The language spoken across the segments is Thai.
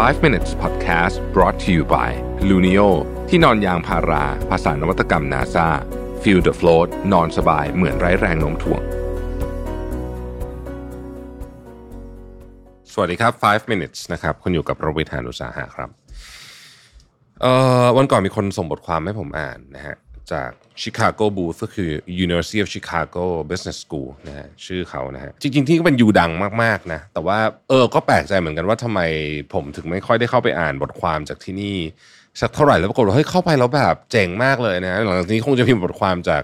5 minutes podcast brought to you by Luno ที่นอนยางพารา ภาษานวัตกรรม NASA feel the float นอนสบายเหมือนไร้แรงโน้มถ่วง สวัสดีครับ 5 minutes นะครับ คุณอยู่กับรวิทานุสาหะครับ เอ่อวันก่อนมีคนส่งบทความให้ผมอ่านนะฮะ จาก Chicago Booth ก็คือ University of Chicago Business School นะฮะชื่อเขานะฮะจริง ๆ ที่ก็เป็นยูดังมากๆนะแต่ว่าเออก็แปลกใจเหมือนกันว่าทำไมผมถึงไม่ค่อยได้เข้าไปอ่านบทความจากที่นี่ สักเท่าไหร่แล้วปรากฏว่าเฮ้ยเข้าไปแล้วแบบเจ๋งมากเลยนะหลังจากนี้คงจะพิมพ์บทความจาก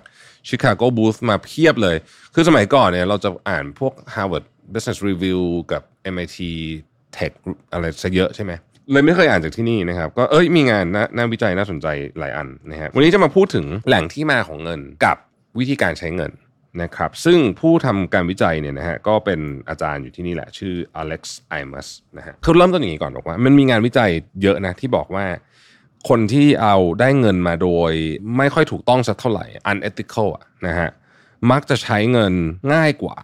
Chicago Booth มาเพียบเลย คือสมัยก่อนเนี่ยเราจะอ่านพวก Harvard Business Review กับ MIT Tech อะไรซะเยอะใช่ไหม เลยไม่เคยอ่านจากที่นี่นะครับ ก็เอ้ยมีงานน่าวิจัยน่าสนใจหลายอันนะฮะวันนี้จะมาพูดถึงแหล่งที่มาของเงินกับวิธีการใช้เงินนะครับซึ่งผู้ทำการวิจัยเนี่ยนะฮะก็เป็นอาจารย์อยู่ที่นี่แหละ ชื่ออเล็กซ์ไอมัสนะฮะคือเริ่มต้นอย่างนี้ก่อนบอกว่า มันมีงานวิจัยเยอะนะที่บอกว่า คนที่เอาได้เงินมาโดยไม่ค่อยถูกต้องสักเท่าไหร่ unethical อะนะฮะมักจะใช้เงินง่ายกว่า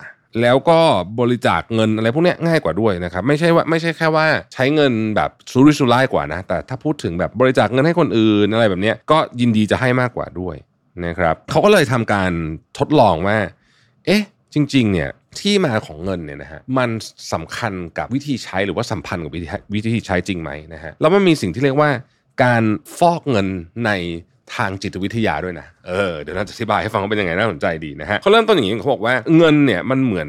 แล้วก็บริจาคเงินอะไรพวกนี้ง่ายกว่าด้วยนะครับ ไม่ใช่ว่าไม่ใช่แค่ว่าใช้เงินแบบสุรุ่ยสุร่ายกว่านะ แต่ถ้าพูดถึงแบบบริจาคเงินให้คนอื่นอะไรแบบนี้ก็ยินดีจะให้มากกว่าด้วยนะครับเขาก็เลยทำการทดลองว่า เอ๊ะ จริง ๆ เนี่ยที่มาของเงินเนี่ยนะฮะมันสำคัญกับวิธีใช้หรือว่าสัมพันธ์กับวิธีวิธีใช้จริงไหมนะฮะแล้วมันมีสิ่งที่เรียกว่าการฟอกเงินใน ทางจิตวิทยาด้วยนะ เออ เดี๋ยวน่าจะอธิบายให้ฟังว่าเป็นยังไงน่าสนใจดีนะฮะเขาเริ่มต้นอย่างนี้เขาบอกว่าเงินเนี่ยมันเหมือน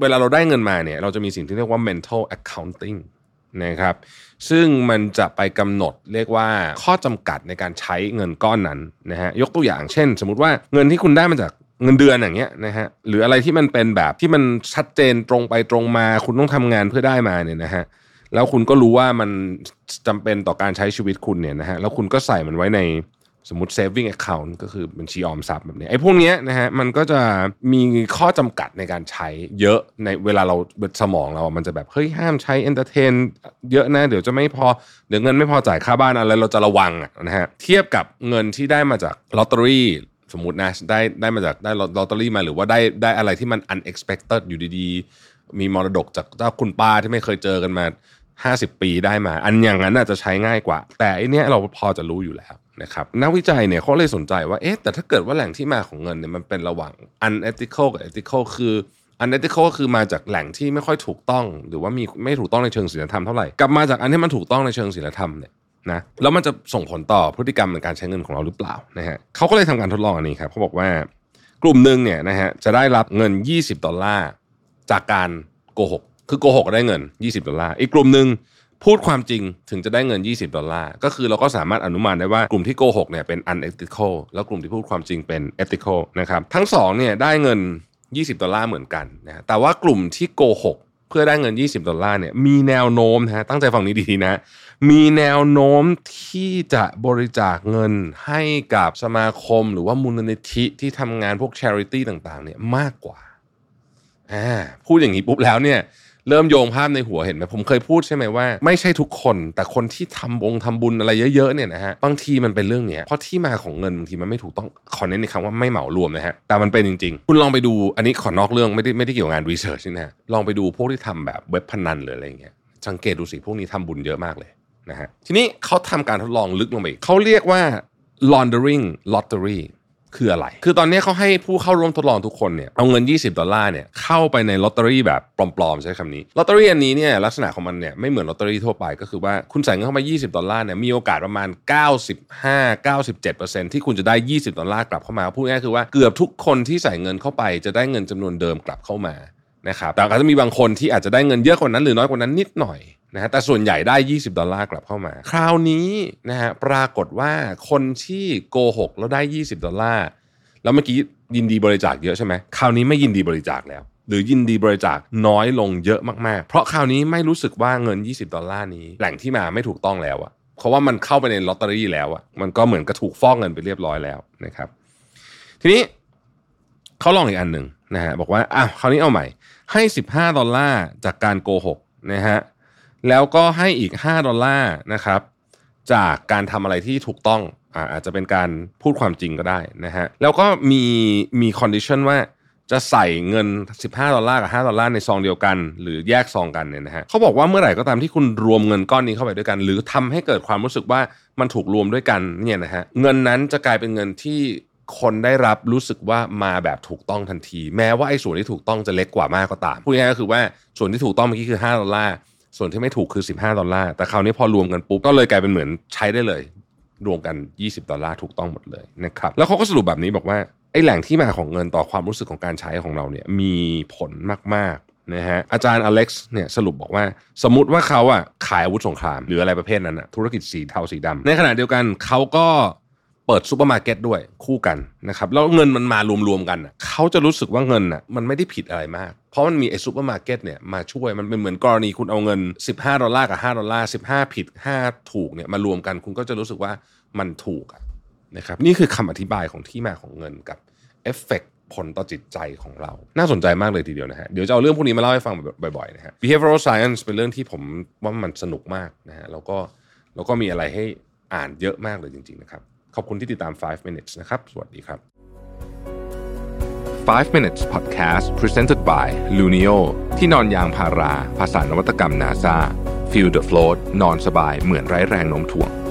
เวลาเราได้เงินมาเนี่ย เราจะมีสิ่งที่เรียกว่า mental accounting นะครับ ซึ่งมันจะไปกำหนดเรียกว่าข้อจำกัดในการใช้เงินก้อนนั้นนะฮะ ยกตัวอย่างเช่น สมมติว่าเงินที่คุณได้มาจากเงินเดือนอย่างเงี้ยนะฮะ หรืออะไรที่มันเป็นแบบที่มันชัดเจนตรงไปตรงมา คุณต้องทำงานเพื่อได้มาเนี่ยนะฮะแล้วคุณก็รู้ว่ามันจำเป็นต่อการใช้ชีวิตคุณเนี่ยนะฮะแล้วคุณก็ใส่มันไว้ใน สมมติ saving account ก็คือบัญชีออมทรัพย์แบบนี้ไอ้พวกเนี้ยนะฮะมันก็จะมีข้อจำกัดในการใช้เยอะในเวลาเราสมองเรา มันจะแบบเฮ้ยห้ามใช้ entertain เยอะนะ เดี๋ยวจะไม่พอเดี๋ยวเงินไม่พอจ่ายค่าบ้านอะไรเราจะระวังนะฮะเทียบกับเงินที่ได้มาจากลอตเตอรี่สมมตินะได้ได้มาจากได้ลอตเตอรี่มาหรือว่าได้ได้อะไรที่มัน unexpected อยู่ดีๆ มีมรดกจากเจ้าคุณป้าที่ไม่เคยเจอกันมา 50 ปีได้มา อันอย่างนั้นอาจจะใช้ง่ายกว่า แต่อันเนี้ยเราพอจะรู้อยู่แล้ว นะครับนักวิจัยเนี่ยเขาเลยสนใจว่าเอ๊ะแต่ถ้าเกิดว่าแหล่งที่มาของเงินเนี่ยมันเป็นระหว่าง unethical กับ ethical คือ unethical ก็คือมาจากแหล่งที่ไม่ค่อยถูกต้อง หรือว่ามีไม่ถูกต้องในเชิงศีลธรรมเท่าไหร่กลับมาจากอันที่มันถูกต้องในเชิงศีลธรรมเนี่ยนะแล้วมันจะส่งผลต่อพฤติกรรมในการใช้เงินของเราหรือเปล่านะฮะเขาก็เลยทำการทดลองอันนี้ครับเขาบอกว่ากลุ่มหนึ่งเนี่ยนะฮะจะได้รับเงิน 20 ดอลลาร์จากการโกหกคือโกหกได้เงิน 20 ดอลลาร์อีกกลุ่มหนึ่ง พูดความจริงถึงจะได้เงิน 20 ดอลลาร์ ก็คือเราก็สามารถอนุมานได้ว่ากลุ่มที่โกหกเนี่ยเป็น unethical แล้วกลุ่มที่พูดความจริงเป็น ethical นะครับ ทั้งสองเนี่ยได้เงิน 20 ดอลลาร์เหมือนกันนะแต่ว่ากลุ่มที่โกหกเพื่อได้เงิน 20 ดอลลาร์เนี่ยมีแนวโน้มนะตั้งใจฟังนี้ดีๆนะ มีแนวโน้มที่จะบริจาคเงินให้กับสมาคมหรือว่ามูลนิธิที่ทำงานพวก charity ต่างๆเนี่ยมากกว่าอ่าพูดอย่างนี้ปุ๊บแล้วเนี่ย เริ่มโยงภาพในหัวเห็นไหมผมเคยพูดใช่ไหมว่า ไม่ใช่ทุกคน แต่คนที่ทำบงทำบุญอะไรเยอะๆเนี่ยนะฮะบางทีมันเป็นเรื่องเนี้ยเพราะที่มาของเงินบางทีมันไม่ถูกต้องขอเน้นในคำว่าไม่เหมารวมนะฮะแต่มันเป็นจริง ๆ คุณลองไปดูอันนี้ขอนอกเรื่องไม่ได้ไม่ได้เกี่ยวกับงาน research นี่นะลองไปดูพวกที่ทำแบบเว็บพนันหรืออะไรเงี้ยสังเกตดูสิพวกนี้ทำบุญเยอะมากเลยนะฮะทีนี้เขาทำการทดลองลึกลงไปเขาเรียกว่า laundering lottery คืออะไร คือตอนนี้เขาให้ผู้เข้าร่วมทดลองทุกคนเนี่ยเอาเงิน 20 ดอลลาร์เนี่ยเข้าไปในลอตเตอรี่แบบปลอมๆใช้คำนี้ลอตเตอรี่อันนี้เนี่ยลักษณะของมันเนี่ยไม่เหมือนลอตเตอรี่ทั่วไปก็คือว่าคุณใส่เงินเข้ามา 20 ดอลลาร์เนี่ยมีโอกาสประมาณ 95-97%ที่คุณจะได้ 20 ดอลลาร์กลับเข้ามาพูดง่ายคือว่าเกือบทุกคนที่ใส่เงินเข้าไปจะได้เงินจำนวนเดิมกลับเข้ามานะครับแต่ก็จะมีบางคนที่อาจจะได้เงินเยอะกว่านั้นหรือน้อยกว่านั้นนิดหน่อย นะฮะแต่ส่วนใหญ่ได้ 20 ดอลลาร์กลับเข้ามา คราวนี้นะฮะปรากฏว่าคนที่โกหกแล้วได้ 20 ดอลลาร์แล้วเมื่อกี้ยินดีบริจาคเยอะใช่ไหมคราวนี้ไม่ยินดีบริจาคแล้ว หรือยินดีบริจาคน้อยลงเยอะมากๆ เพราะคราวนี้ไม่รู้สึกว่าเงิน 20 ดอลลาร์นี้แหล่งที่มาไม่ถูกต้องแล้วอะเพราะว่ามันเข้าไปในลอตเตอรี่แล้วอะมันก็เหมือนกระถูกฟอกเงินไปเรียบร้อยแล้วนะครับ ทีนี้เขาลองอีกอันหนึ่งนะฮะบอกว่าอ้าวคราวนี้เอาใหม่ให้ 15 ดอลลาร์จากการโกหกนะฮะ แล้วก็ให้อีก 5 ดอลลาร์นะครับ จากการทำอะไรที่ถูกต้องอาจจะเป็นการพูดความจริงก็ได้นะฮะแล้วก็มีมี condition ว่าจะใส่เงิน 15 ดอลลาร์กับ 5 ดอลลาร์ในซองเดียวกัน หรือแยกซองกันเนี่ยนะฮะเขาบอกว่าเมื่อไหร่ก็ตามที่คุณรวมเงินก้อนนี้เข้าไปด้วยกัน หรือทำให้เกิดความรู้สึกว่ามันถูกรวมด้วยกันเนี่ยนะฮะเงินนั้นจะกลายเป็นเงินที่คนได้รับรู้สึกว่ามาแบบถูกต้องทันที แม้ว่าไอ้ส่วนที่ถูกต้องจะเล็กกว่ามากก็ตามพูดง่ายก็คือว่าส่วนที่ถูกต้องเมื่อกี้คือ 5 ดอลลาร์ ส่วนที่ไม่ถูกคือ 15 ดอลลาร์ แต่คราวนี้พอรวมกันปุ๊บ ก็เลยกลายเป็นเหมือนใช้ได้เลย รวมกัน 20 ดอลลาร์ถูกต้องหมดเลยนะครับ แล้วเขาก็สรุปแบบนี้บอกว่า ไอ้แหล่งที่มาของเงินต่อความรู้สึกของการใช้ของเราเนี่ยมีผลมากๆนะฮะ อาจารย์อเล็กซ์เนี่ยสรุปบอกว่า สมมติว่าเขาอะขายอาวุธสงคราม หรืออะไรประเภทนั้นอะธุรกิจสีเทาสีดำในขณะเดียวกันเขาก็ เปิดซูเปอร์มาร์เก็ตด้วยคู่กันนะครับแล้วเงินมันมารวมๆกันเขาจะรู้สึกว่าเงินอะมันไม่ได้ผิดอะไรมาก เพราะมันมีไอ้ซูเปอร์มาร์เก็ตเนี่ยมาช่วยมันเป็นเหมือนกรณีคุณเอาเงิน 15 ดอลลาร์กับ 5 ดอลลาร์15 ผิด 5 ถูกเนี่ยมารวมกันคุณก็จะรู้สึกว่ามันถูกนะครับนี่คือคำอธิบายของที่มาของเงินกับเอฟเฟกผลต่อจิตใจของเรา น่าสนใจมากเลยทีเดียวนะฮะ เดี๋ยวจะเอาเรื่องพวกนี้มาเล่าให้ฟังบ่อยๆนะฮะ behavioral science เป็นเรื่องที่ผมว่ามันสนุกมากนะฮะ แล้วก็แล้วก็มีอะไรให้อ่านเยอะมากเลยจริงๆนะครับ ขอบคุณที่ติดตาม 5 minutes นะครับ สวัสดีครับ 5 minutes podcast presented by Lunio ที่นอนยางพารา ภาษานวัตกรรม NASA feel the float นอนสบายเหมือนไร้แรงโน้มถ่วง